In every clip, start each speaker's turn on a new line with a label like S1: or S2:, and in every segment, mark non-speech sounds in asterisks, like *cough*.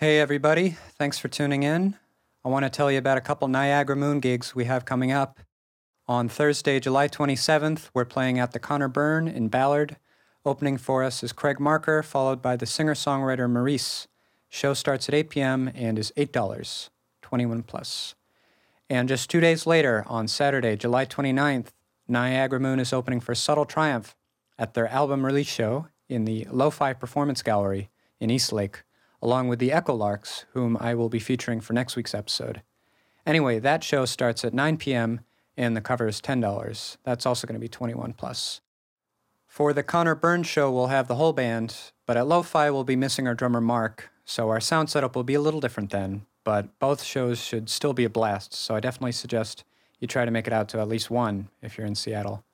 S1: Hey, everybody. Thanks for tuning in. I want to tell you about a couple Niagara Moon gigs we have coming up. On Thursday, July 27th, we're playing at the Conor Byrne in Ballard. Opening for us is Craig Marker, followed by the singer songwriter Maurice. Show starts at 8 p.m. and is $8, 21 plus. And just two days later, on Saturday, July 29th, Niagara Moon is opening for Subtle Triumph at their album release show in the Lo-Fi Performance Gallery in Eastlake, along with the Echo Larks, whom I will be featuring for next week's episode. Anyway, that show starts at 9 p.m. and the cover is $10. That's also going to be 21 plus. For the Conor Byrne's show, we'll have the whole band, but at Lo-Fi we'll be missing our drummer Mark, so our sound setup will be a little different then. But both shows should still be a blast, so I definitely suggest you try to make it out to at least one if you're in Seattle.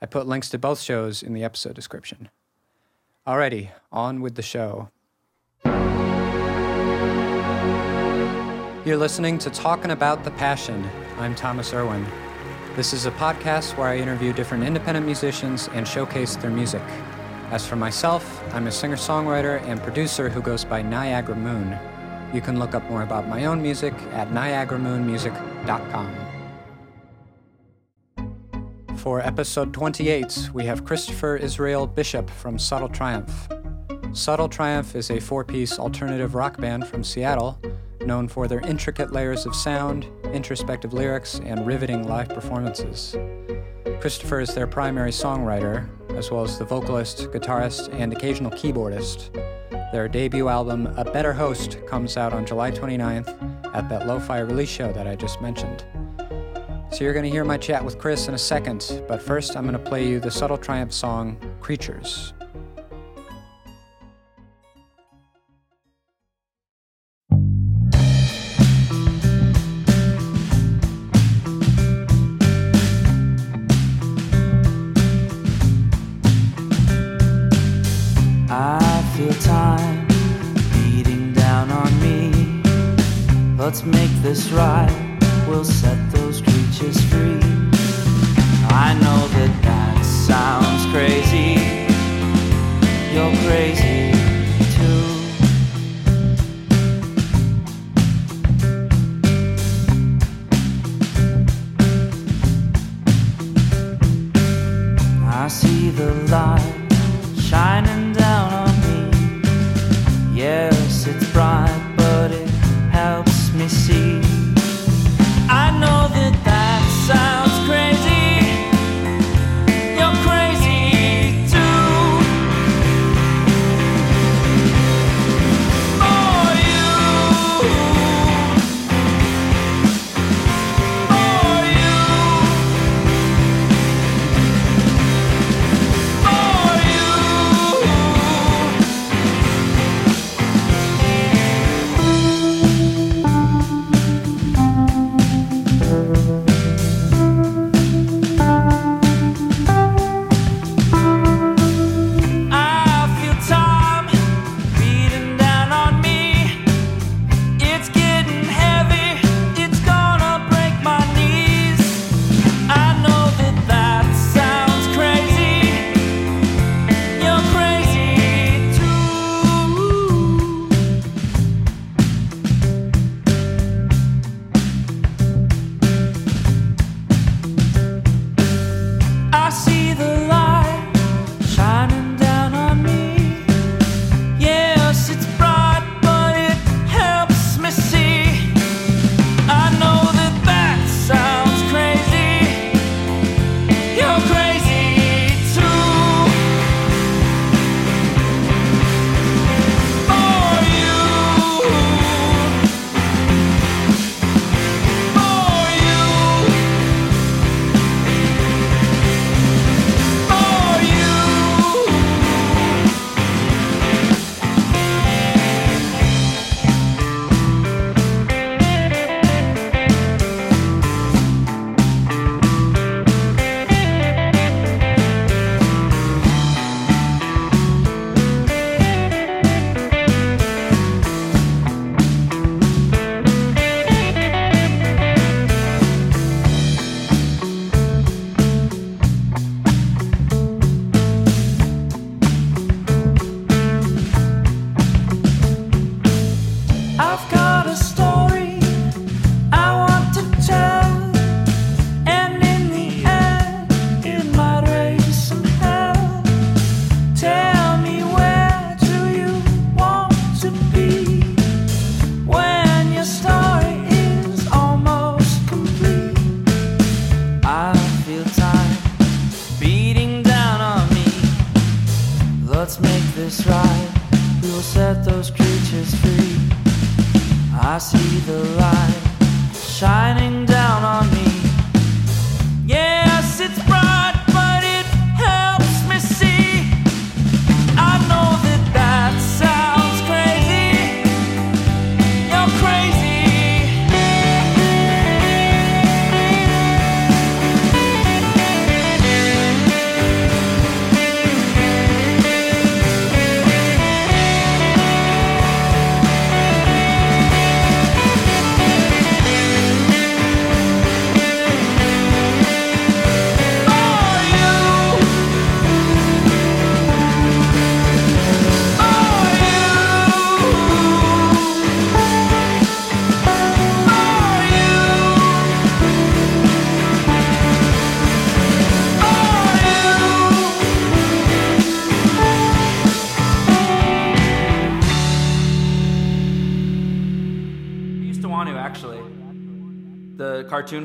S1: I put links to both shows in the episode description. Alrighty, on with the show. You're listening to Talking About the Passion. I'm Thomas Irwin. This is a podcast where I interview different independent musicians and showcase their music. As for myself, I'm a singer songwriter and producer who goes by Niagara Moon. You can look up more about my own music at niagaramoonmusic.com. For episode 28, we have Christopher Israel Bishop from Subtle Triumph. Subtle Triumph is a four piece alternative rock band from Seattle, known for their intricate layers of sound, introspective lyrics, and riveting live performances. Christopher is their primary songwriter, as well as the vocalist, guitarist, and occasional keyboardist. Their debut album, A Better Host, comes out on July 29th at that lo fi release show that I just mentioned. So you're going to hear my chat with Chris in a second, but first I'm going to play you the Subtle Triumph song, Creatures.
S2: This right.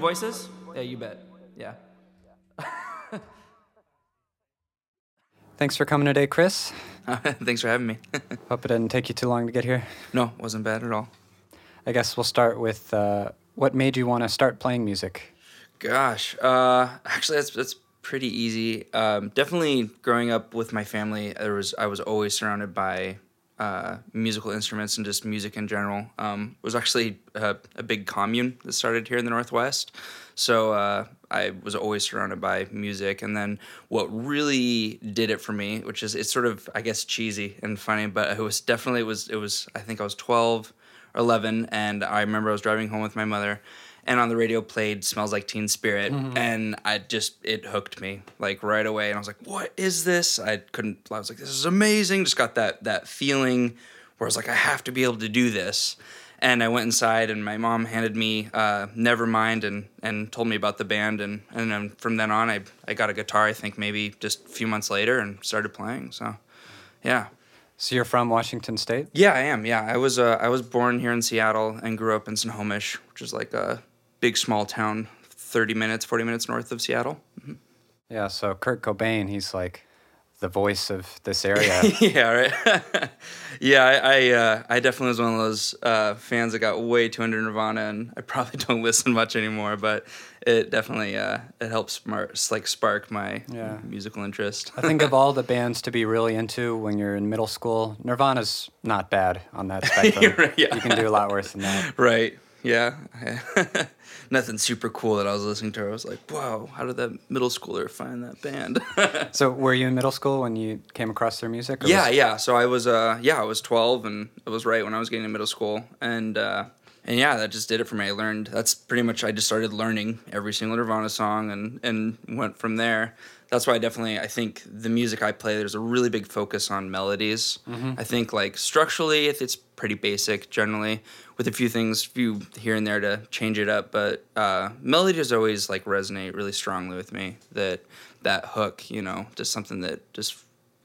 S2: Voices? Yeah, you bet. Yeah. *laughs*
S1: Thanks for coming today, Chris. *laughs*
S3: Thanks for having me. *laughs*
S1: Hope it didn't take you too long to get here.
S3: no, wasn't bad at all.
S1: I guess we'll start with uh, what made you want to start playing music?
S3: Gosh, uh, actually, that's that's pretty easy. Um, definitely growing up with my family, there was I was always surrounded by uh, musical instruments and just music in general. Um, was actually a, a big commune that started here in the Northwest, so uh, I was always surrounded by music. And then what really did it for me, which is it's sort of I guess cheesy and funny, but it was definitely it was it was I think I was twelve or eleven, and I remember I was driving home with my mother and on the radio played smells like teen spirit and i just it hooked me like right away and i was like what is this i couldn't i was like this is amazing just got that that feeling where i was like i have to be able to do this and i went inside and my mom handed me uh, nevermind and and told me about the band and and then from then on i i got a guitar i think maybe just a few months later and started playing so yeah
S1: So you're from Washington State?
S3: yeah, I am. Yeah, I was uh, I was born here in Seattle and grew up in Snohomish, which is like a big small town, thirty minutes, forty minutes north of Seattle.
S1: Yeah, so Kurt Cobain, he's like the voice of this *laughs* area.
S3: yeah, right. *laughs* yeah, I I, uh, I definitely was one of those uh, fans that got way too into Nirvana, and I probably *laughs* don't listen much anymore. But it definitely uh, it helps smart, like spark my
S1: Yeah.
S3: musical interest.
S1: I think of all the bands to be really into when you're in middle school, Nirvana's not bad on that spectrum.
S3: Right, yeah.
S1: You can do a lot worse than that.
S3: Right. Yeah. Nothing super cool that I was listening to. I was like, wow, how did that middle schooler find that band? *laughs*
S1: So were you in middle school when you came across their music?
S3: yeah,
S1: was-
S3: yeah. So I was, uh, yeah, I was 12 and it was right when I was getting to middle school. And, uh, and yeah, that just did it for me. I learned, that's pretty much, I just started learning every single Nirvana song and, and went from there. That's why I definitely, I think the music I play, there's a really big focus on melodies. I think like structurally, it- it's pretty basic generally with a few things, few here and there to change it up. But uh, melodies always like resonate really strongly with me. That that hook, you know, just something that just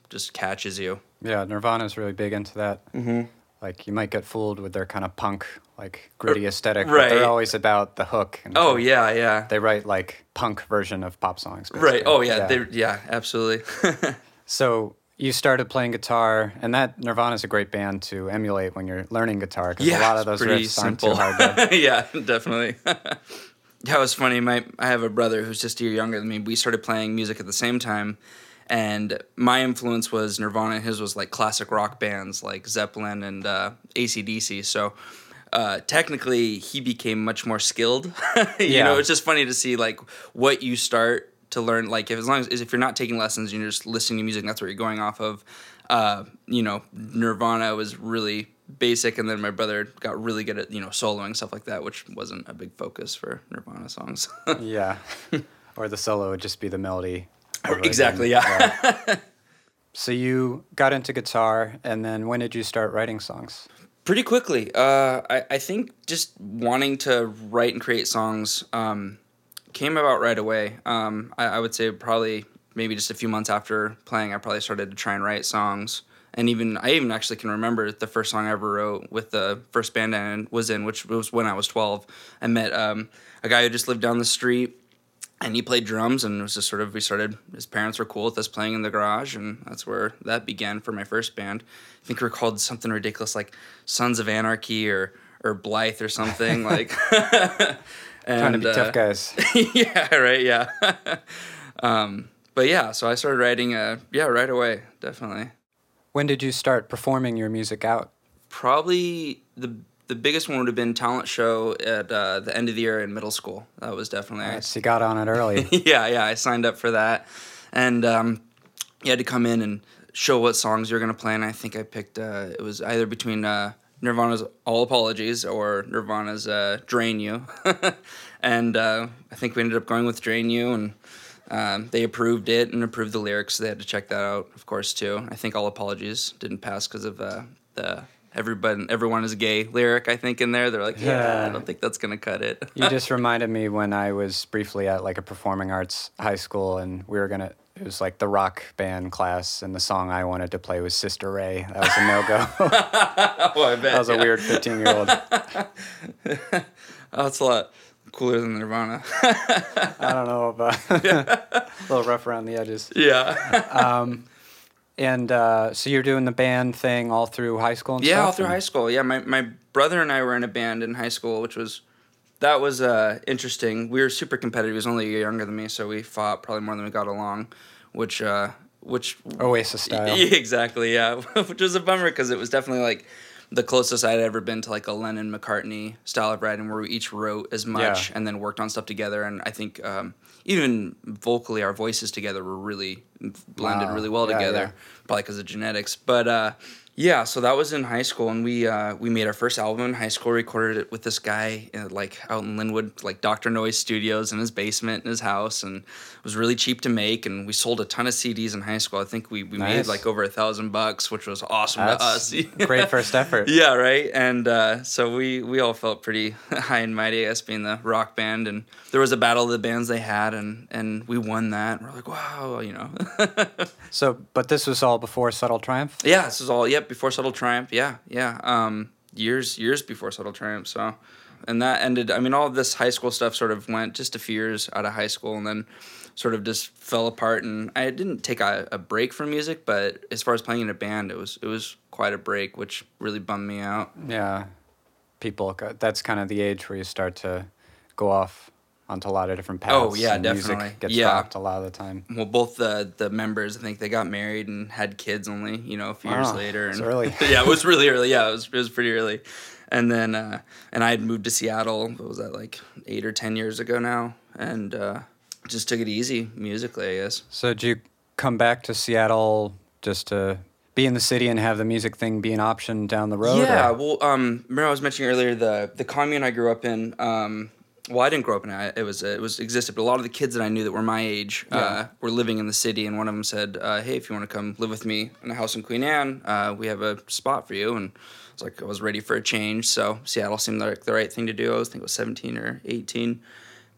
S3: just catches you.
S1: Yeah, Nirvana's really big into that. Mm-hmm. Like you might get fooled with their kind of punk, like gritty aesthetic, but they're always about the hook. And
S3: Oh yeah, yeah.
S1: They write like punk version of pop songs.
S3: Right. Oh yeah. They, yeah. Absolutely. *laughs*
S1: So you started playing guitar, and that Nirvana is a great band to emulate when you're learning guitar because
S3: yeah.
S1: a lot of those riffs aren't too hard to. *laughs*
S3: yeah, definitely. *laughs* that was funny. My I have a brother who's just a year younger than me. We started playing music at the same time. And my influence was Nirvana. and His was like classic rock bands like Zeppelin and uh, ACDC. So uh, technically, he became much more skilled. *laughs* you
S1: Yeah.
S3: know, it's just funny to see like what you start to learn. Like if as long as if you're not taking lessons, and you're just listening to music. That's what you're going off of. Uh, you know, Nirvana was really basic, and then my brother got really good at you know soloing stuff like that, which wasn't a big focus for Nirvana songs. *laughs*
S1: yeah. or the solo would just be the melody. again.
S3: exactly. Yeah.
S1: So you got into guitar, and then when did you start writing songs?
S3: Pretty quickly. Uh, I, I think just wanting to write and create songs um, came about right away. Um, I, I would say probably maybe just a few months after playing, I probably started to try and write songs. And even I even actually can remember the first song I ever wrote with the first band I was in, which was when I was twelve. I met um, a guy who just lived down the street, and he played drums, and it was just sort of we started. His parents were cool with us playing in the garage, and that's where that began for my first band. I think we are called something ridiculous like Sons of Anarchy or or Blythe or something *laughs* like. *laughs*
S1: Trying to be
S3: uh,
S1: tough guys. *laughs*
S3: yeah, right. Yeah. um, but yeah, so I started writing. Uh, yeah, right away, definitely.
S1: When did you start performing your music out?
S3: Probably the the biggest one would have been talent show at uh, the end of the year in middle school. That was definitely
S1: Yes, you got on it early. *laughs*
S3: yeah, yeah. I signed up for that, and um, you had to come in and show what songs you were gonna play. And I think I picked uh, it was either between uh, Nirvana's All Apologies or Nirvana's uh, Drain You, *laughs* and uh, I think we ended up going with Drain You, and um, they approved it and approved the lyrics. So they had to check that out, of course, too. I think All Apologies didn't pass because of uh, the. Everybody, everyone is gay lyric. I think in there, they're like, yeah, I don't think that's gonna cut it.
S1: you just *laughs* reminded me when I was briefly at like a performing arts high school and we were gonna it was like the rock band class and the song I wanted to play was Sister Ray. That was a no go. *laughs*
S3: oh, I bet. *laughs*
S1: that was a weird fifteen year old.
S3: Oh, that's a lot cooler than Nirvana.
S1: I don't know about a little rough around the edges.
S3: yeah.
S1: Um, And uh, so you're doing the band thing all through high school and stuff?
S3: yeah,
S1: stuff?
S3: all through high school. Yeah, my, my brother and I were in a band in high school, which was that was uh, interesting. We were super competitive. He was only a year younger than me, so we fought probably more than we got along, which uh, which
S1: Oasis style. *laughs*
S3: Exactly. Yeah, *laughs* which was a bummer because it was definitely like the closest I'd ever been to like a Lennon McCartney style of writing, where we each wrote as much
S1: Yeah.
S3: and then worked on stuff together. And I think um, even vocally, our voices together were really blended
S1: Wow.
S3: really well
S1: Yeah,
S3: together,
S1: yeah.
S3: probably because of genetics. But uh, yeah, so that was in high school, and we uh, we made our first album in high school. Recorded it with this guy uh, like out in Lynnwood, like Doctor Noise Studios, in his basement in his house, and it was really cheap to make. And we sold a ton of CDs in high school. I think we, we made like over a thousand bucks, which was awesome to us. *laughs*
S1: great first effort.
S3: Yeah, right. And uh, so we we all felt pretty *laughs* high and mighty, us being the rock band. And there was a battle of the bands they had, and and we won that. We're like, wow, you know. *laughs*
S1: So, but this was all before Subtle Triumph?
S3: yeah, this was all yep before Subtle Triumph. Yeah, yeah. Um, years years before Subtle Triumph. So, and that ended. I mean, all this high school stuff sort of went just a few years out of high school, and then sort of just fell apart. And I didn't take a, a break from music, but as far as playing in a band, it was it was quite a break, which really bummed me out.
S1: Yeah. People, that's kind of the age where you start to go off onto a lot of different paths.
S3: Oh, yeah, definitely.
S1: Music gets
S3: Yeah.
S1: dropped a lot of the time.
S3: well, both the the members, I think they got married and had kids only, you know, a few years
S1: Wow,
S3: later. And *laughs*
S1: early.
S3: yeah, it was really early. Yeah, it was it was pretty early. And then uh, and I had moved to Seattle. What was that like eight or ten years ago now? And uh, just took it easy musically, I guess.
S1: So, did you come back to Seattle just to be in the city and have the music thing be an option down the road?
S3: Yeah,
S1: or-
S3: well, um, remember I was mentioning earlier the the commune I grew up in. Um, well, I didn't grow up in it. It was it was existed, but a lot of the kids that I knew that were my age uh, were living in the city, and one of them said, uh, "Hey, if you want to come live with me in a house in Queen Anne, uh, we have a spot for you." And I was like, I was ready for a change, so Seattle seemed like the right thing to do. I was I think it was seventeen or eighteen,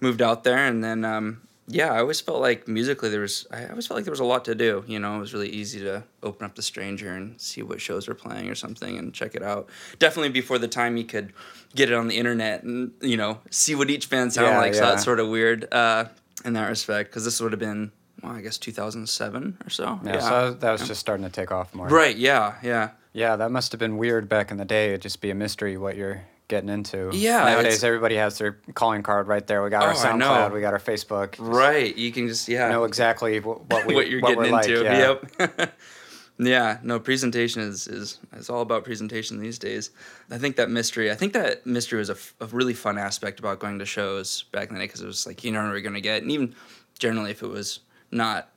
S3: moved out there, and then um, yeah, I always felt like musically there was. I always felt like there was a lot to do. You know, it was really easy to open up the Stranger and see what shows were playing or something and check it out. Definitely before the time you could get it on the internet and you know see what each band sounded
S1: Yeah,
S3: like. So
S1: yeah.
S3: that's sort of weird uh, in that respect because this would have been well, I guess 2007 or so.
S1: Yeah, so that was just starting to take off more.
S3: right. Yeah. Yeah.
S1: Yeah, that must have been weird back in the day. It'd just be a mystery what you're getting into.
S3: Yeah,
S1: Nowadays, everybody has their calling card right there. We got our
S3: Oh, know.
S1: SoundCloud, we got our Facebook.
S3: Right. You can just yeah
S1: Know exactly what, what, we, *laughs*
S3: what you're
S1: what
S3: getting
S1: we're
S3: into.
S1: Like, yeah.
S3: Yep. *laughs* yeah, no, presentation is, is is all about presentation these days. I think that mystery. I think that mystery was a, f- a really fun aspect about going to shows back in the day because it was like you know what you're gonna get, and even generally if it was not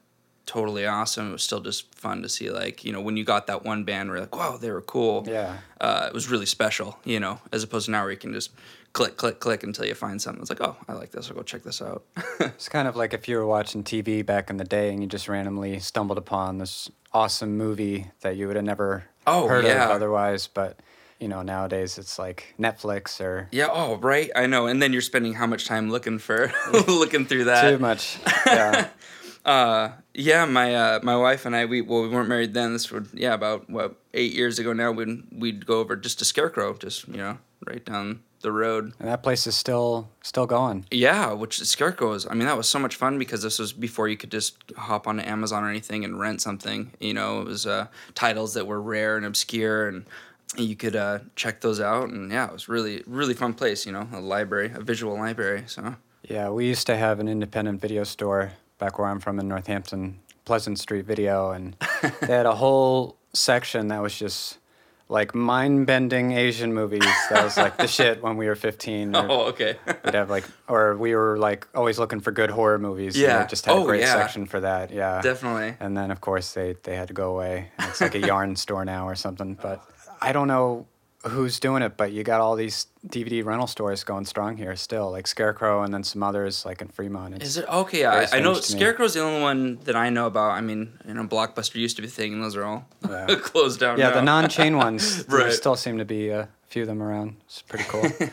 S3: totally awesome, it was still just fun to see. Like you know when you got that one band where you're like, wow, they were cool.
S1: Yeah.
S3: uh, it was really special. You know, as opposed to now where you can just click, click, click until you find something. It's like, oh, I like this. I'll go check this out. *laughs*
S1: It's kind of like if you were watching TV back in the day and you just randomly stumbled upon this awesome movie that you would have never
S3: Oh,
S1: heard
S3: yeah.
S1: of otherwise, but you know, nowadays it's like Netflix or
S3: Yeah. Oh, right. I know. And then you're spending how much time looking for *laughs* looking through that?
S1: too much. Yeah. *laughs*
S3: Uh, yeah, my uh, my wife and I we well we weren't married then. This would yeah about what eight years ago now. We'd we'd go over just to Scarecrow, just you know right down the road.
S1: and that place is still still going.
S3: Yeah, which Scarecrow was. I mean, that was so much fun because this was before you could just hop onto Amazon or anything and rent something. You know, it was uh, titles that were rare and obscure, and you could uh, check those out. And yeah, it was really really fun place. You know, a library, a visual library. So
S1: Yeah, we used to have an independent video store back where I'm from in Northampton, Pleasant Street Video, and *laughs* they had a whole section that was just like mind-bending Asian movies. That was like the shit when we were 15. or *laughs*
S3: oh okay. *laughs*
S1: We'd have like, or we were like always looking for good horror movies.
S3: Yeah.
S1: just had
S3: Oh,
S1: a great
S3: yeah.
S1: section for that. Yeah,
S3: Definitely.
S1: And then of course they they had to go away. It's like a yarn store now or something. But uh, I don't know who's doing it, but you got all these DVD rental stores going strong here still, like Scarecrow and then some others like in Fremont. It's,
S3: Is it okay? I, I know
S1: to me.
S3: Scarecrow's the only one that I know about. I mean, you know, Blockbuster used to be a thing, and those are all
S1: Yeah. *laughs*
S3: closed down.
S1: Yeah,
S3: now.
S1: the non-chain *laughs* ones. There
S3: Right.
S1: still seem to be a few of them around. It's pretty cool. *laughs*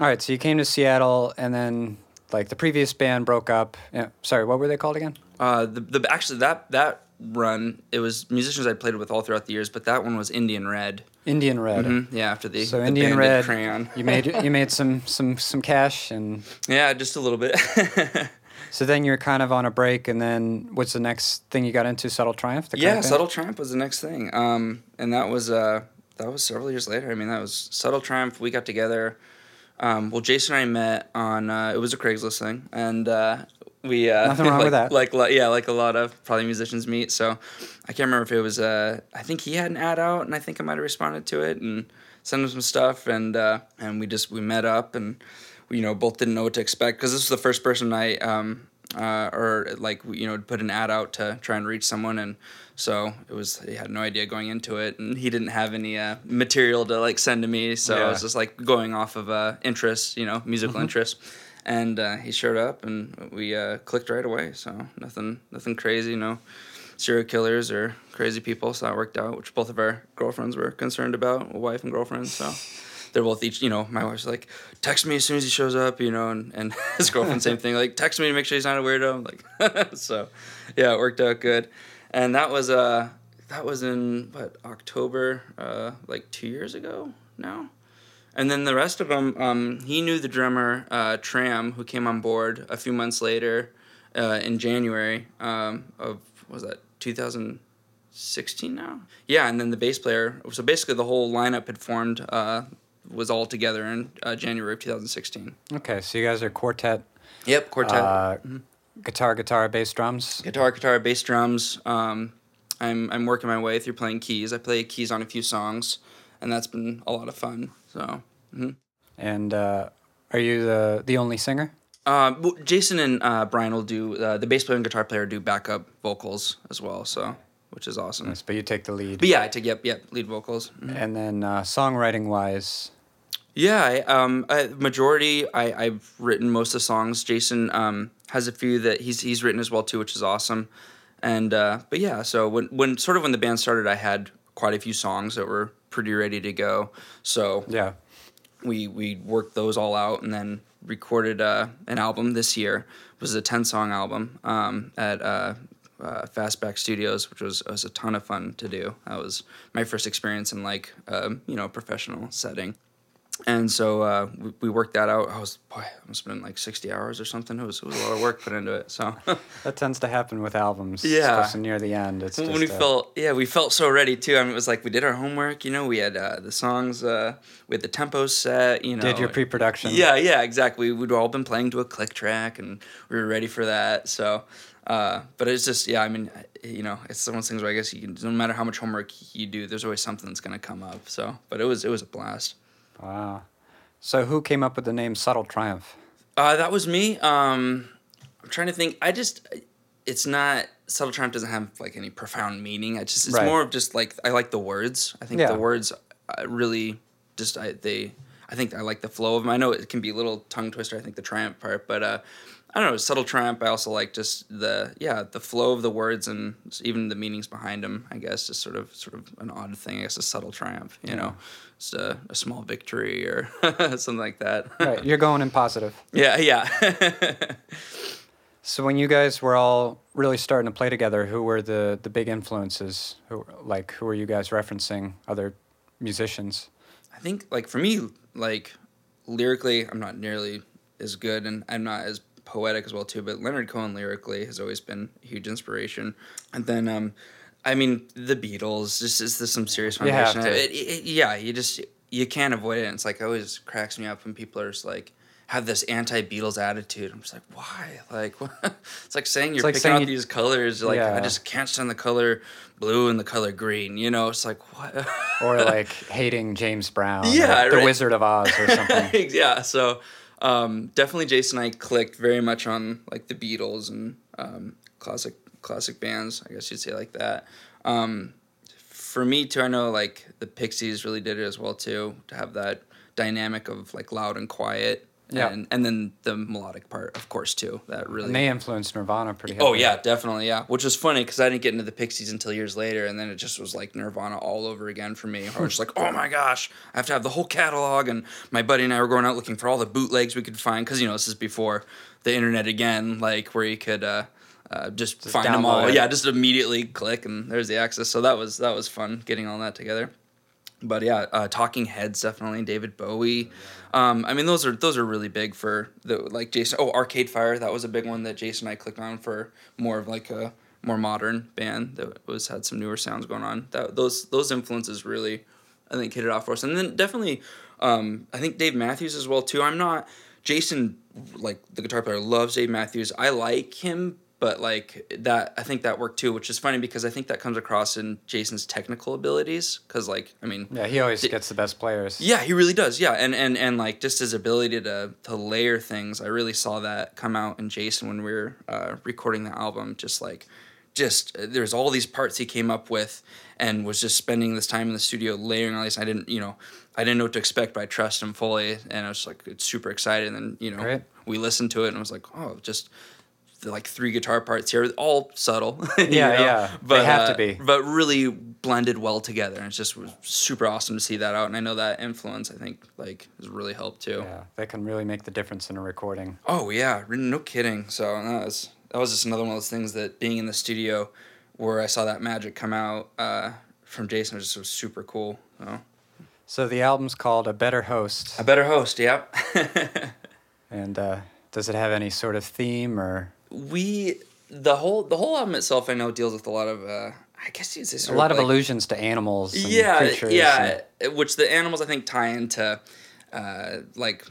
S1: All right, so you came to Seattle, and then like the previous band broke up. Yeah, sorry, what were they called again?
S3: Uh, the, the actually that that run it was musicians I played with all throughout the years, but that one was Indian Red.
S1: Indian Red.
S3: Mhm, Yeah, after the
S1: So
S3: the
S1: Indian Red,
S3: crayon.
S1: you made *laughs* you made some some some cash, and
S3: Yeah, just a little bit. *laughs*
S1: so then you're kind of on a break, and then what's the next thing you got into? Subtle Triumph. The
S3: yeah,
S1: band?
S3: Subtle Triumph was the next thing. Um, and that was uh, that was several years later. I mean, that was Subtle Triumph. We got together. Um, well, Jason and I met on uh, it was a Craigslist thing, and uh, we uh,
S1: Nothing wrong *laughs*
S3: like,
S1: with that.
S3: Like lo- yeah, like a lot of probably musicians meet. So I can't remember if it was. Uh, I think he had an ad out, and I think I might have responded to it and sent him some stuff, and uh, and we just we met up, and we, you know both didn't know what to expect because this was the first person I um, uh, or like you know put an ad out to try and reach someone and so it was he had no idea going into it and he didn't have any uh, material to like send to me so I was just like going off of uh, interest you know musical interest and uh, he showed up and we uh, clicked right away. So nothing nothing crazy no serial killers or crazy people. So that worked out which both of our girlfriends were concerned about wife and girlfriend so they're both each you know my wife's like text me as soon as he shows up you know and, and *laughs* his girlfriend same thing like text me to make sure he's not a weirdo. I'm like *laughs* so yeah it worked out good. And that was uh that was in what october uh like two years ago now and then the rest of them um he knew the drummer uh tram who came on board a few months later uh in january um of was that 2016 now yeah and then the bass player so basically the whole lineup had formed uh was all together in uh, January of 2016.
S1: Okay, so you guys are quartet,
S3: Yep, quartet.
S1: uh, guitar, guitar, bass, drums.
S3: guitar, guitar, bass, drums. Um, I'm I'm working my way through playing keys. I play keys on a few songs, and that's been a lot of fun. So, mhm.
S1: And uh, are you the the only singer?
S3: uh, Jason and uh, Brian will do uh, the bass player and guitar player do backup vocals as well. So, which is awesome.
S1: Yes, but you take the lead.
S3: But yeah, I take yep yep lead vocals. Mhm.
S1: And then uh, songwriting wise,
S3: Yeah, I, um, I, majority I, I've written most of the songs. Jason um, has a few that he's he's written as well too, which is awesome. And uh, but yeah, so when when sort of when the band started, I had quite a few songs that were pretty ready to go. So
S1: yeah.
S3: we we worked those all out and then recorded uh, an album this year. It was a ten song album um, at uh, uh, Fastback Studios, which was was a ton of fun to do. That was my first experience in like um, you know professional setting. And so uh, we, we worked that out. I was boy, I must have been like sixty hours or something. It was, it was a lot of work put into it. So *laughs*
S1: That tends to happen with albums.
S3: Yeah.
S1: Especially near the end. It's just,
S3: when we felt yeah we felt so ready too i mean it was like we did our homework you know we had uh, the songs uh, we had the tempos set you know
S1: did your pre-production.
S3: yeah yeah exactly we'd all been playing to a click track and we were ready for that so uh, but it's just yeah i mean you know it's one of those things where i guess you can no matter how much homework you do there's always something that's going to come up so but it was it was a blast
S1: Wow. So who came up with the name Subtle Triumph?
S3: Uh, that was me. Um, I'm trying to think. I just, it's not subtle triumph doesn't have like any profound meaning. I just, it's
S1: Right.
S3: more of just like I like the words. I think
S1: Yeah.
S3: the words uh, really just I they I think I like the flow of them. I know it can be a little tongue twister. I think the triumph part, but uh, I don't know, subtle triumph. I also like just the yeah the flow of the words and even the meanings behind them. I guess just sort of sort of an odd thing. I guess a subtle triumph. You know, just a, a small victory or *laughs* something like that.
S1: Right, you're going in positive. *laughs*
S3: yeah, yeah. *laughs*
S1: So when you guys were all really starting to play together, who were the the big influences? Who like who were you guys referencing? Other musicians?
S3: I think like for me, like lyrically, I'm not nearly as good, and I'm not as poetic as well too. But Leonard Cohen lyrically has always been a huge inspiration. And then, um, I mean, the Beatles. Just is this some serious
S1: You
S3: foundation?
S1: to.
S3: It- it- yeah, you just you can't avoid it. And it's like it always cracks me up when people are just like have this anti-Beatles attitude. I'm just like, why? *laughs* Like, it's like saying you're
S1: like
S3: picking out
S1: you-
S3: these colors. Like, I just can't stand the color blue and the color green. You know, it's like what?
S1: Or *laughs* like hating James Brown?
S3: Yeah,
S1: The. Wizard of Oz or something. *laughs*
S3: yeah, so um, definitely Jason and I clicked very much on like the Beatles and um, classic classic bands. I guess you'd say like that. Um, for me too, I know like the Pixies really did it as well too to have that dynamic of like loud and quiet.
S1: Yeah.
S3: And, and then the melodic part, of course, too. That really.
S1: and they influenced Nirvana pretty
S3: Oh yeah, definitely, yeah. Which was funny because I didn't get into the Pixies until years later, and then it just was like Nirvana all over again for me. I was just like, oh my gosh, I have to have the whole catalog. And my buddy and I were going out looking for all the bootlegs we could find because you know this is before the internet again, like where you could uh, uh, just,
S1: Just
S3: find them all.
S1: it.
S3: Yeah, just immediately click and there's the access. So that was that was fun getting all that together. But yeah, uh, Talking Heads definitely, David Bowie. Um, I mean, those are those are really big for the like Jason. Oh, Arcade Fire, that was a big one that Jason and I clicked on for more of like a more modern band that was had some newer sounds going on. That those those influences really, I think, hit it off for us. And then definitely, um, I think Dave Matthews as well too. I'm not Jason, like the guitar player, loves Dave Matthews. I like him, but like that, I think that worked too, which is funny because I think that comes across in Jason's technical abilities. Because like, I mean,
S1: Yeah, he always
S3: Di-
S1: gets the best players.
S3: yeah, he really does. Yeah, and and and like just his ability to to layer things, I really saw that come out in Jason when we were uh, recording the album. Just like, just uh, there's all these parts he came up with, and was just spending this time in the studio layering all these. I didn't, you know, I didn't know what to expect, but I trust him fully, and I was like it's super excited. And then you know, we listened to it, and I was like, oh, just. Like three guitar parts here, all subtle. *laughs*
S1: Yeah,
S3: know?
S1: yeah. They have to
S3: uh,
S1: be.
S3: but really blended well together and it's just was super awesome to see that out and i know that influence i think like has really helped too
S1: Yeah, they can really make the difference in a recording.
S3: oh yeah no kidding so that was that was just another one of those things that being in the studio where i saw that magic come out uh, from jason was just was super cool so.
S1: So the album's called A Better Host.
S3: a better host yep *laughs*
S1: And uh, does it have any sort of theme or
S3: we the whole the whole album itself i know deals with a lot of uh i guess you'd say
S1: a lot of
S3: like-
S1: allusions to animals? And
S3: yeah
S1: creatures
S3: yeah
S1: and-
S3: which the animals i think tie into uh like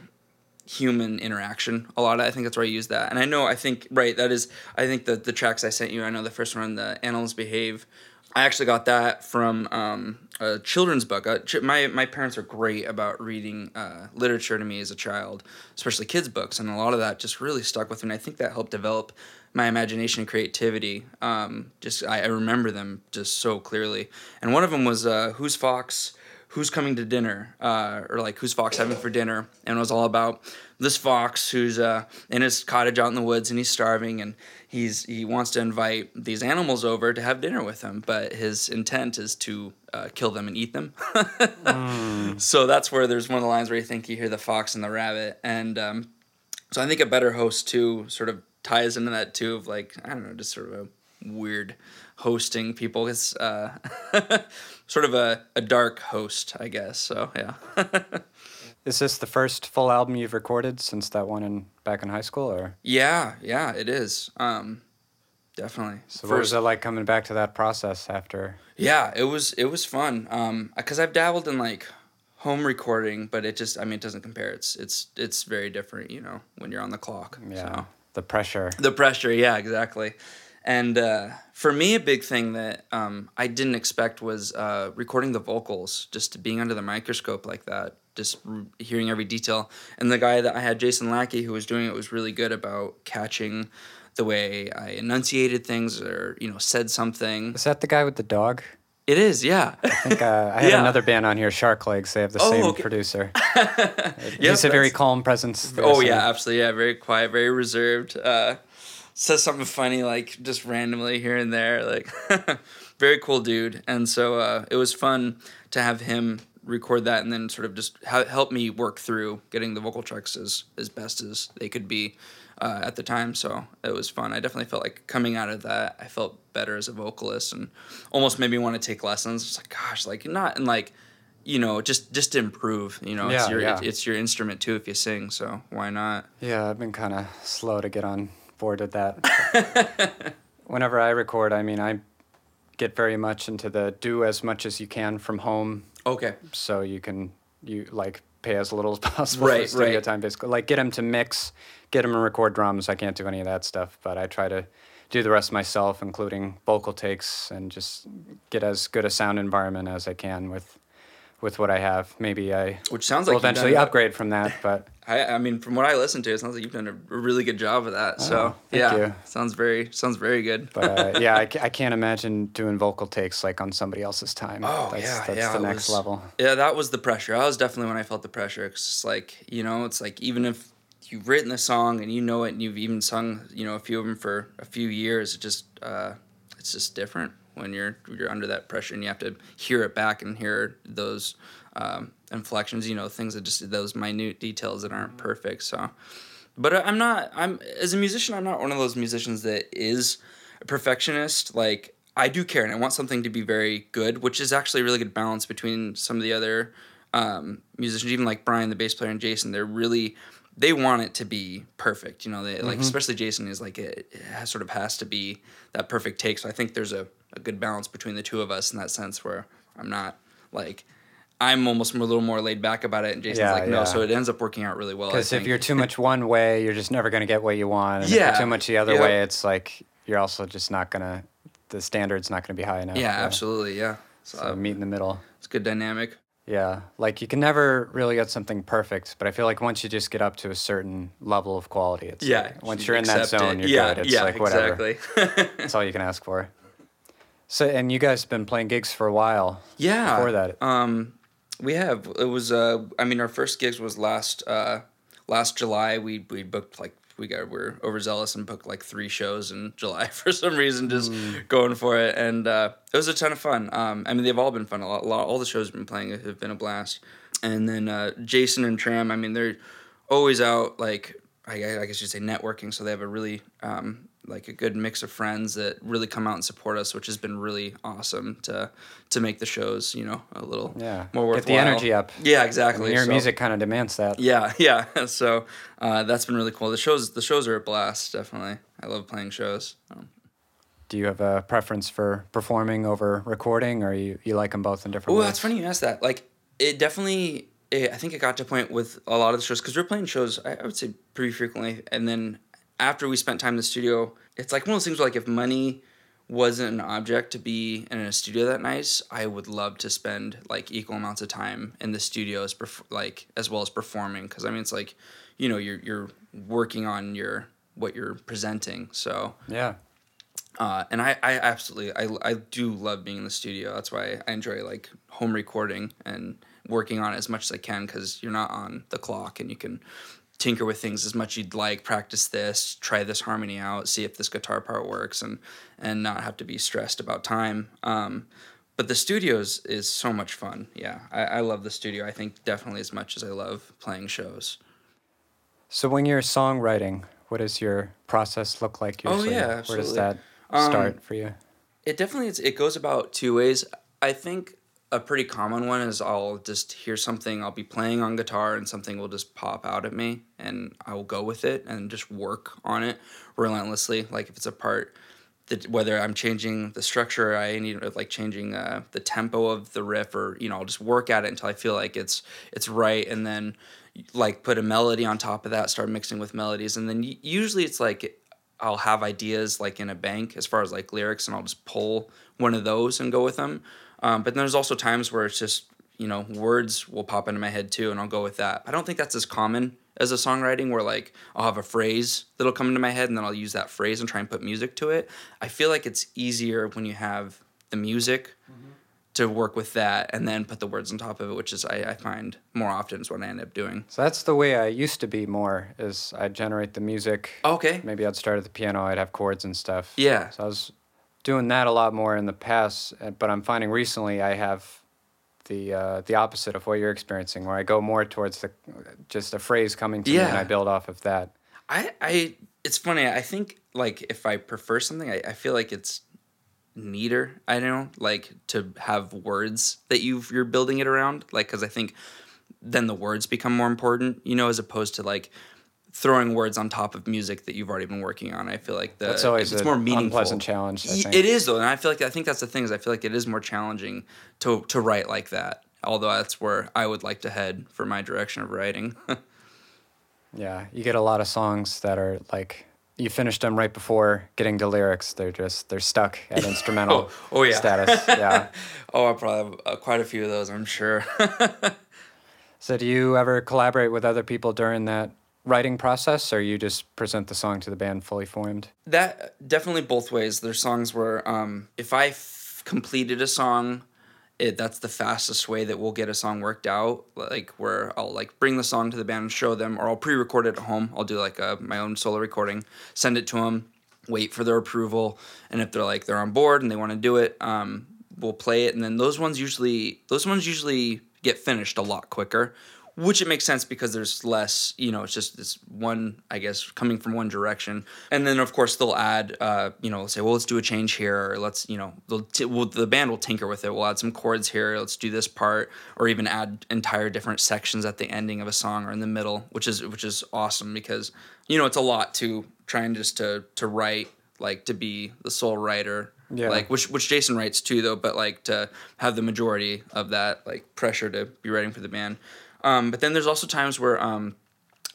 S3: human interaction a lot Of, i think that's where i use that and i know i think right that is i think the the tracks i sent you i know the first one the animals behave i actually got that from um a children's book. Uh, ch- my my parents are great about reading uh, literature to me as a child especially kids books and a lot of that just really stuck with me and i think that helped develop my imagination and creativity. Um, just I, I remember them just so clearly. And one of them was uh, who's fox? Who's coming to dinner? Uh, or like who's fox having for dinner? And it was all about this fox who's uh, in his cottage out in the woods and he's starving and he's he wants to invite these animals over to have dinner with him but his intent is to uh, kill them and eat them. *laughs* So that's where there's one of the lines where you think you hear the fox and the rabbit. And um, so i think a better host too sort of ties into that too of like i don't know just sort of a weird hosting people. It's uh, *laughs* sort of a, a dark host i guess. So yeah *laughs*
S1: Is this the first full album you've recorded since that one in back in high school, or
S3: yeah yeah it is um definitely
S1: so? What was
S3: First-
S1: it like coming back to that process after?
S3: Yeah, it was it was fun. Um, because I've dabbled in like home recording, but it just I mean it doesn't compare. It's it's it's very different, you know, when you're on the clock.
S1: Yeah,
S3: So.
S1: the pressure.
S3: The pressure, yeah, exactly. And uh, for me, a big thing that um, I didn't expect was uh, recording the vocals, just being under the microscope like that, just hearing every detail. And the guy that I had, Jason Lackey, who was doing it, was really good about catching the way I enunciated things or you know said something.
S1: Is that the guy with the dog?
S3: It is, yeah.
S1: I think uh, I had *laughs*
S3: Yeah.
S1: another band on here, Shark Legs. They have the
S3: Oh,
S1: same
S3: okay.
S1: producer. *laughs* He's a very calm presence. there,
S3: Oh
S1: so-
S3: yeah, absolutely. Yeah, very quiet, very reserved. Uh, says something funny like just randomly here and there. Like *laughs* very cool dude. And so uh, it was fun to have him record that and then sort of just ha- help me work through getting the vocal tracks as as best as they could be uh, at the time. So it was fun. I definitely felt like coming out of that, I felt better as a vocalist and almost made me want to take lessons. It's like gosh, like not and like. You know, just just to improve. You know, it's
S1: Yeah,
S3: your
S1: yeah.
S3: it's your instrument too if you sing. So why not?
S1: Yeah, I've been kind of slow to get on board with that. *laughs* Whenever I record, I mean, I get very much into the do as much as you can from home,
S3: Okay.
S1: so you can you like pay as little as *laughs* possible
S3: Right,
S1: for studio
S3: right.
S1: time. Basically, like get him to mix, get him to record drums. I can't do any of that stuff, but I try to do the rest myself, including vocal takes, and just get as good a sound environment as I can with with what I have. Maybe I
S3: Which sounds
S1: will
S3: like
S1: eventually upgrade from that, but.
S3: I, I mean, from what I listened to, it sounds like you've done a really good job of that.
S1: Oh,
S3: so yeah,
S1: you.
S3: sounds very sounds very good.
S1: But uh, *laughs* yeah, I, I can't imagine doing vocal takes like on somebody else's time.
S3: Oh
S1: that's,
S3: yeah,
S1: that's
S3: yeah.
S1: the next
S3: was-
S1: level.
S3: Yeah, that was the pressure. I was definitely when I felt the pressure. 'cause it's like you know, it's like even if you've written the song and you know it, and you've even sung you know a few of them for a few years, it just uh, it's just different when you're you're under that pressure and you have to hear it back and hear those um, inflections. You know, things that just those minute details that aren't perfect. So. But I'm not. I'm as a musician. I'm not one of those musicians that is a perfectionist. Like I do care, and I want something to be very good, which is actually a really good balance between some of the other um, musicians, even like Brian, the bass player, and Jason. They're really they want it to be perfect. You know, they like especially Jason is like it, it has, sort of has to be that perfect take. So I think there's a, a good balance between the two of us in that sense, where I'm not like. I'm almost a little more laid back about it, and Jason's
S1: Yeah,
S3: like, no.
S1: yeah.
S3: So it ends up working out really well.
S1: Because if you're too much one way, you're just never going to get what you want. And if
S3: Yeah,
S1: you're too much the other
S3: yep.
S1: way, it's like you're also just not going to, the standard's not going to be high enough.
S3: Yeah, absolutely. Yeah. So,
S1: So meet in the middle.
S3: it's a good dynamic.
S1: Yeah. Like you can never really get something perfect, but I feel like once you just get up to a certain level of quality, it's like, once you're in that zone,
S3: it.
S1: you're
S3: yeah,
S1: good. It's
S3: yeah,
S1: like whatever.
S3: exactly. *laughs*
S1: That's all you can ask for. So, and you guys have been playing gigs for a while.
S3: yeah.
S1: Before that.
S3: um, we have. It was. Uh, I mean, our first gigs was last uh, last July. We we booked like we got we are overzealous and booked like three shows in July *laughs* for some reason, just
S1: Mm.
S3: going for it, and uh, it was a ton of fun. Um, I mean, they've all been fun. A lot, a lot, all the shows we've been playing have been a blast. And then uh, Jason and Tram. I mean, they're always out like I, I guess you'd say networking. So they have a really um, like a good mix of friends that really come out and support us, which has been really awesome to to make the shows. You know, a little
S1: Yeah.
S3: more
S1: Get the energy up.
S3: Yeah,
S1: I
S3: exactly.
S1: mean, your
S3: So-
S1: music kind of demands that.
S3: Yeah, *laughs* yeah. So uh, that's been really cool. The shows the shows are a blast. Definitely, I love playing shows. Um,
S1: Do you have a preference for performing over recording, or you, you like them both in different
S3: Oh, that's funny you asked that. Like, it definitely. It, I think it got to a point with a lot of the shows because we're playing shows. I, I would say pretty frequently, and then after we spent time in the studio, it's like one of those things where like if money wasn't an object to be in a studio that nice, I would love to spend like equal amounts of time in the studios, perf- like as well as performing. Because I mean, it's like, you know, you're you're working on your what you're presenting. So
S1: Yeah.
S3: uh, and I, I absolutely I, I do love being in the studio that's why i enjoy like home recording and working on it as much as i can because you're not on the clock and you can tinker with things as much as you'd like practice this try this harmony out see if this guitar part works and and not have to be stressed about time um, but the studios is so much fun yeah I, I love the studio i think definitely as much as i love playing shows
S1: So when you're songwriting, what does your process look like
S3: Oh,
S1: usually?
S3: yeah,
S1: Where does
S3: absolutely.
S1: that
S3: Um,
S1: start for you?
S3: It definitely is, it goes about two ways. I think a pretty common one is I'll just hear something I'll be playing on guitar and something will just pop out at me and I will go with it and just work on it relentlessly. Like if it's a part that whether I'm changing the structure, I need like changing uh, the tempo of the riff, or you know, I'll just work at it until I feel like it's it's right, and then like put a melody on top of that, start mixing with melodies, and then usually it's like I'll have ideas like in a bank as far as like lyrics, and I'll just pull one of those and go with them. Um, but then there's also times where it's just you know words will pop into my head too, and I'll go with that. I don't think that's as common as a songwriting where like I'll have a phrase that'll come into my head and then I'll use that phrase and try and put music to it. I feel like it's easier when you have the music to work with that and then put the words on top of it, which is I, I find more often is what I end up doing.
S1: So that's the way I used to be more. Is I'd generate the music.
S3: Okay.
S1: Maybe I'd start at the piano. I'd have chords and stuff.
S3: Yeah.
S1: So I was doing that a lot more in the past, uh, but I'm finding recently I have the uh, the opposite of what you're experiencing, where I go more towards the just a phrase coming to me and I build off of that.
S3: I, I it's funny. I think like if I prefer something, I, I feel like it's neater. I don't know, like to have words that you you're building it around. Like because I think then the words become more important, you know, as opposed to like throwing words on top of music that you've already been working on. I feel like the
S1: That's always
S3: it's
S1: an
S3: more meaningful.
S1: unpleasant challenge. I
S3: Y-
S1: think.
S3: It is though, and I feel like I think that's the thing is I feel like it is more challenging to to write like that. Although that's where I would like to head for my direction of writing. *laughs*
S1: Yeah, you get a lot of songs that are like you finished them right before getting to lyrics. They're just they're stuck at *laughs* instrumental
S3: Oh, oh, yeah.
S1: status. Yeah. *laughs*
S3: oh, I probably have uh, quite a few of those. I'm sure.
S1: So do you ever collaborate with other people during that writing process, or you just present the song to the band fully formed?
S3: that definitely both ways. There's songs where um, if I f- completed a song, it that's the fastest way that we'll get a song worked out. Like where I'll like bring the song to the band and show them, or I'll pre-record it at home. I'll do like a, my own solo recording, send it to them, wait for their approval, and if they're like they're on board and they want to do it, um, we'll play it. And then those ones usually those ones usually get finished a lot quicker. Which it makes sense because there's less, you know, it's just this one, I guess, coming from one direction. And then, of course, they'll add, uh, you know, say, well, let's do a change here, or let's, you know, they'll t- well, the band will tinker with it. We'll add some chords here, let's do this part, or even add entire different sections at the ending of a song or in the middle, which is which is awesome because, you know, it's a lot to trying just to to write, like to be the sole writer
S1: Yeah.
S3: like which which Jason writes too though, but like to have the majority of that like pressure to be writing for the band. Um, but then there's also times where um,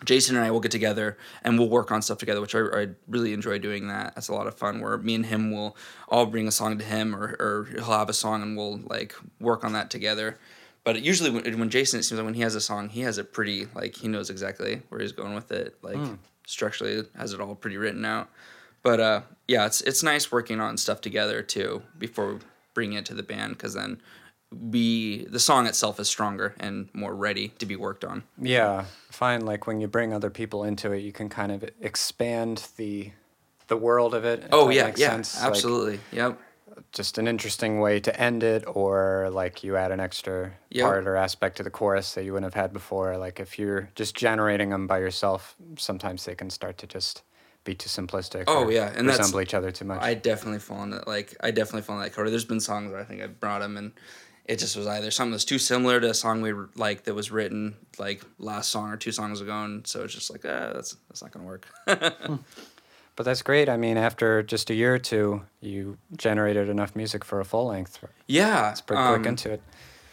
S3: Jason and I will get together and we'll work on stuff together, which I, I really enjoy doing that. That's a lot of fun. Where me and him will all bring a song to him, or or he'll have a song and we'll like work on that together. But usually when, when Jason, it seems like when he has a song, he has it pretty like he knows exactly where he's going with it. Like structurally, has it all pretty written out. But uh, yeah, it's it's nice working on stuff together too before bringing it to the band because then we the song itself is stronger and more ready to be worked on.
S1: Yeah, fine. like when you bring other people into it, you can kind of expand the the world of it.
S3: Oh yeah, yeah,
S1: sense. Like,
S3: absolutely. yep.
S1: just an interesting way to end it, or like you add an extra
S3: Yep.
S1: part or aspect to the chorus that you wouldn't have had before. Like if you're just generating them by yourself, sometimes they can start to just be too simplistic.
S3: Oh,
S1: or
S3: yeah, and
S1: resemble each other too much.
S3: I definitely fall into that. like I definitely fall in that category. There's been songs where I think I brought them and it just was either something that's too similar to a song we like that was written like last song or two songs ago, and so it's just like ah, that's that's not gonna work. *laughs*
S1: but that's great. I mean, after just a year or two, you generated enough music for a full length.
S3: yeah,
S1: It's pretty
S3: um,
S1: quick into it.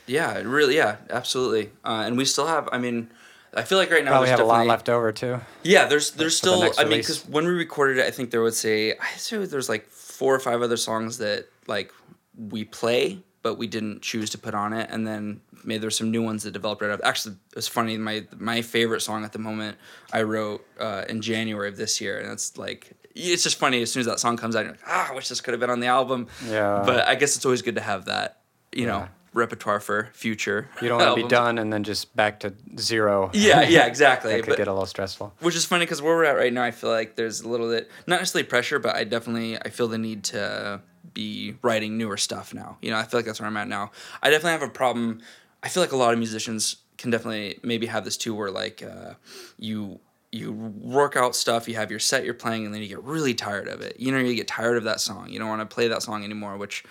S3: Yeah, it really, yeah, absolutely. Uh, and we still have. I mean, I feel like right now
S1: Probably have a lot left over too.
S3: Yeah, there's there's
S1: for the
S3: still. I mean, because when we recorded it, I think there would say I say there's like four or five other songs that like we play, but we didn't choose to put on it, and then maybe there's some new ones that developed right up. Actually, it's funny. My my favorite song at the moment I wrote uh, in January of this year, and it's like it's just funny. As soon as that song comes out, you're like, ah, I wish this could have been on the album.
S1: Yeah.
S3: But I guess it's always good to have that, you
S1: Yeah.
S3: know, repertoire for future.
S1: You don't want to be done and then just back to zero.
S3: Yeah, yeah, *laughs* exactly.
S1: that could
S3: But-
S1: get a little stressful.
S3: which is funny because where we're at right now, I feel like there's a little bit not necessarily pressure, but I definitely I feel the need to be writing newer stuff now. You know, I feel like that's where I'm at now. I definitely have a problem. I feel like a lot of musicians can definitely maybe have this too, where like uh, you you work out stuff, you have your set you're playing, and then you get really tired of it. You know, you get tired of that song. You don't want to play that song anymore. Which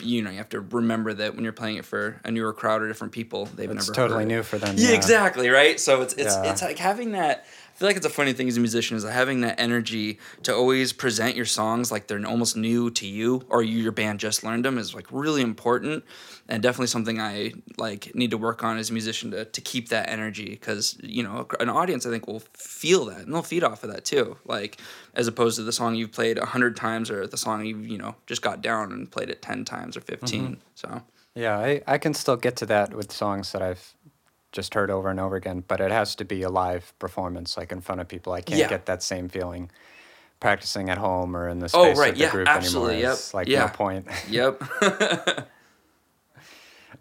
S3: you know you have to remember that when you're playing it for a newer crowd or different people, they've
S1: It's
S3: never
S1: totally
S3: heard
S1: new for them.
S3: Yeah, exactly, right? So it's it's
S1: Yeah.
S3: it's like having that feel like it's a funny thing as a musician is having that energy to always present your songs like they're almost new to you or you, your band just learned them is like really important and definitely something I like need to work on as a musician to, to keep that energy because you know an audience I think will feel that and they'll feed off of that too like as opposed to the song you've played a hundred times or the song you you know just got down and played it ten times or 15
S1: Mm-hmm.
S3: so
S1: Yeah, I, I can still get to that with songs that I've just heard over and over again, but it has to be a live performance, like in front of people. I can't
S3: Yeah.
S1: get that same feeling practicing at home or in the
S3: Oh,
S1: space
S3: right,
S1: of the
S3: yeah,
S1: group
S3: absolutely,
S1: anymore.
S3: yep,
S1: It's like
S3: yeah.
S1: no point.
S3: yep *laughs* *laughs*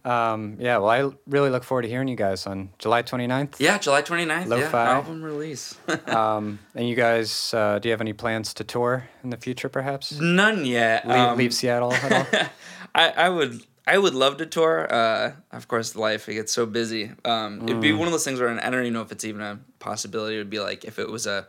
S1: Um, yeah, well, I really look forward to hearing you guys on July 29th.
S3: Yeah, July 29th.
S1: Lo-fi.
S3: Yeah, album release. *laughs*
S1: Um, and you guys, uh, do you have any plans to tour in the future, perhaps?
S3: None yet.
S1: Leave,
S3: Um,
S1: leave Seattle at all?
S3: I, I would I would love to tour. Uh, of course, life it gets so busy. Um, It'd
S1: Mm.
S3: be one of those things where I don't even know if it's even a possibility. It would be like if it was a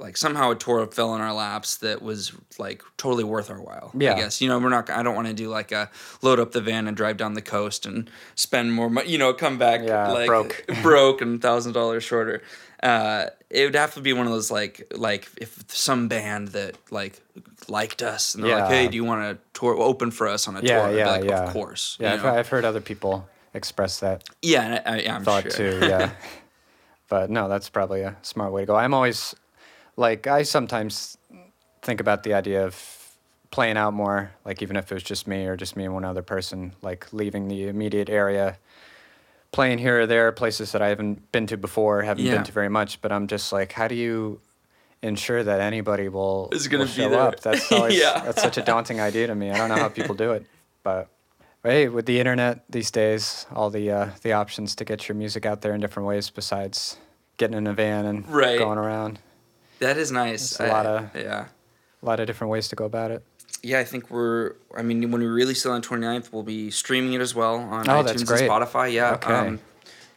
S3: like somehow a tour fell in our laps that was like totally worth our while.
S1: Yeah.
S3: I guess you know we're not. I don't want to do like a load up the van and drive down the coast and spend more money. You know, come back
S1: Yeah,
S3: like
S1: broke. *laughs*
S3: broke and thousand dollars shorter. Uh, it would have to be one of those like like if some band that like liked us and they're like, hey, do you want to tour open for us on a
S1: Yeah,
S3: tour?
S1: Yeah,
S3: like,
S1: yeah.
S3: Of course.
S1: Yeah, I've? I've heard other people express that
S3: yeah, I, I'm
S1: thought
S3: sure.
S1: too. *laughs* Yeah, but no, that's probably a smart way to go. I'm always like I sometimes think about the idea of playing out more, like even if it was just me or just me and one other person, like leaving the immediate area, playing here or there, places that I haven't been to before, haven't
S3: Yeah.
S1: been to very much. But I'm just like, how do you ensure that anybody will,
S3: Is gonna
S1: will
S3: be
S1: show
S3: there.
S1: up? That's *laughs* always
S3: Yeah.
S1: that's such a daunting idea to me. I don't know how people do it, but. Hey, with the internet these days, all the uh, the options to get your music out there in different ways besides getting in a van and
S3: Right.
S1: going around.
S3: That is nice.
S1: It's a lot of-
S3: yeah.
S1: A lot of different ways to go about it.
S3: Yeah, I think we're. I mean, when we release it on 29th, we'll be streaming it as well on
S1: Oh,
S3: iTunes and. Spotify. Yeah.
S1: Okay.
S3: Um,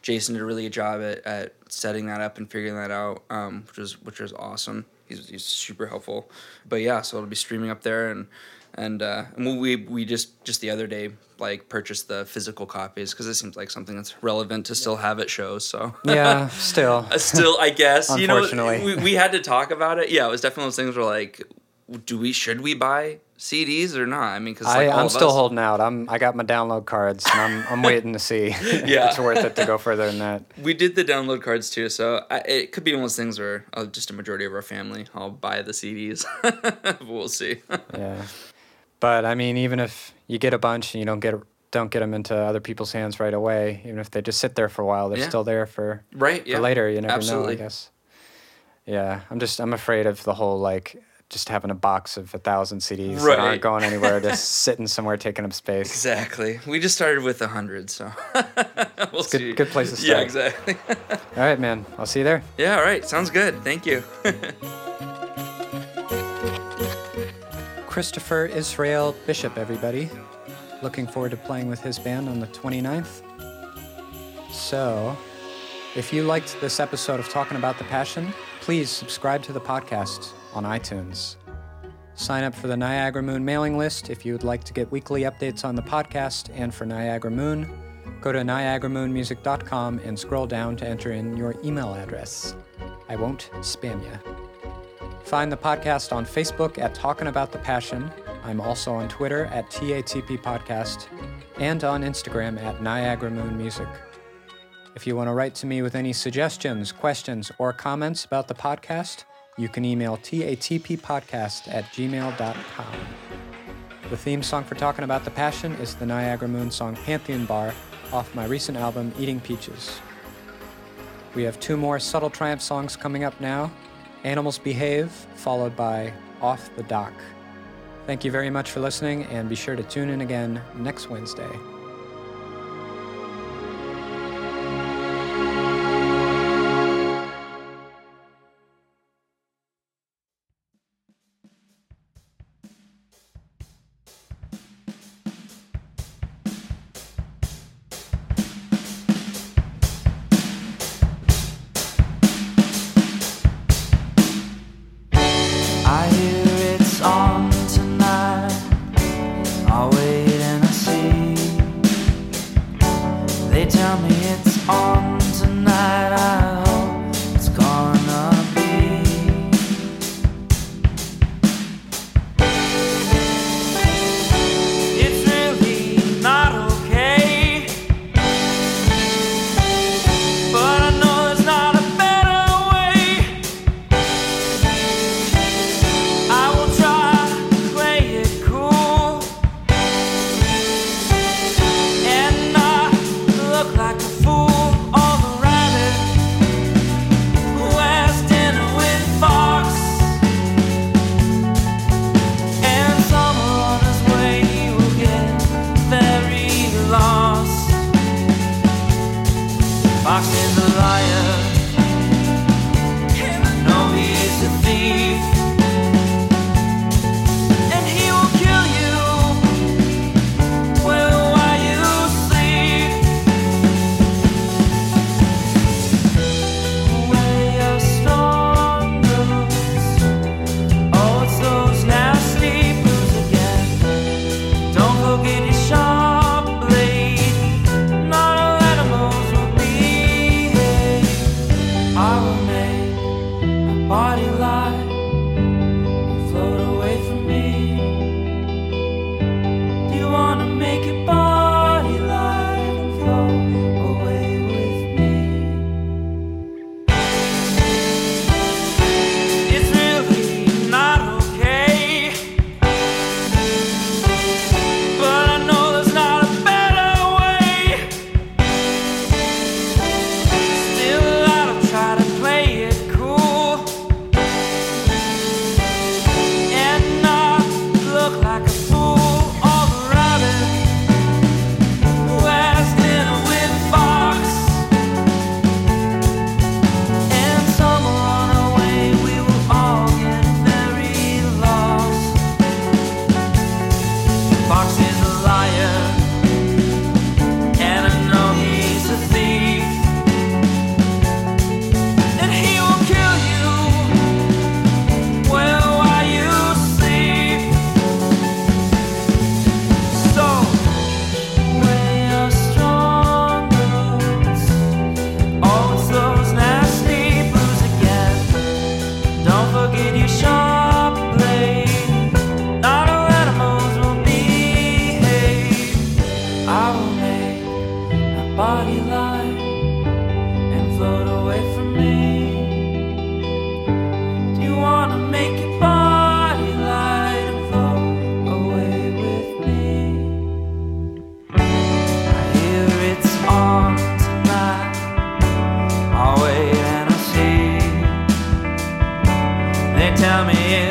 S3: Jason did a really good job at, at setting that up and figuring that out, um, which was which was awesome. He's, he's super helpful. But yeah, so it'll be streaming up there, and and uh, and we we just just the other day like purchased the physical copies because it seems like something that's relevant to still have at shows. So
S1: Yeah, *laughs* still.
S3: Uh, still i guess you know
S1: Unfortunately.
S3: we, we had to talk about it yeah it was definitely those things where like do we should we buy cds or not i mean because like,
S1: I'm still
S3: us-
S1: holding out. I'm I got my download cards and I'm I'm waiting to see *laughs* if it's worth it to go further than that. *laughs*
S3: we did the download cards too so I, it could be one of those things where uh, just a majority of our family i'll buy the cds *laughs* we'll see
S1: Yeah. But I mean, even if you get a bunch and you don't get don't get them into other people's hands right away, even if they just sit there for a while, they're
S3: Yeah.
S1: still there for,
S3: right
S1: for
S3: yeah
S1: later. You never
S3: absolutely.
S1: know, I guess. Yeah, I'm just I'm afraid of the whole like just having a box of a thousand CDs that
S3: Right.
S1: aren't going anywhere, just *laughs* sitting somewhere taking up space.
S3: exactly we just started with a hundred so *laughs* we'll
S1: good-
S3: see
S1: good place to start.
S3: yeah
S1: start.
S3: exactly *laughs*
S1: All right, man. I'll see you there.
S3: yeah all right sounds good thank you
S1: Christopher Israel Bishop, everybody. Looking forward to playing with his band on the 29th. So, if you liked this episode of Talking About the Passion, please subscribe to the podcast on iTunes. Sign up for the Niagara Moon mailing list if you would like to get weekly updates on the podcast and for Niagara Moon. Go to niagaramoonmusic.com and scroll down to enter in your email address. I won't spam you. Find the podcast on Facebook at Talking About the Passion. I'm also on Twitter at TATP Podcast and on Instagram at Niagara Moon Music. If you want to write to me with any suggestions, questions, or comments about the podcast, you can email tatppodcast at gmail.com. The theme song for Talking About the Passion is the Niagara Moon song Pantheon Bar off my recent album Eating Peaches. We have two more Subtle Triumph songs coming up now Animals Behave, followed by Off the Dock. Thank you very much for listening, and be sure to tune in again next Wednesday.
S2: me.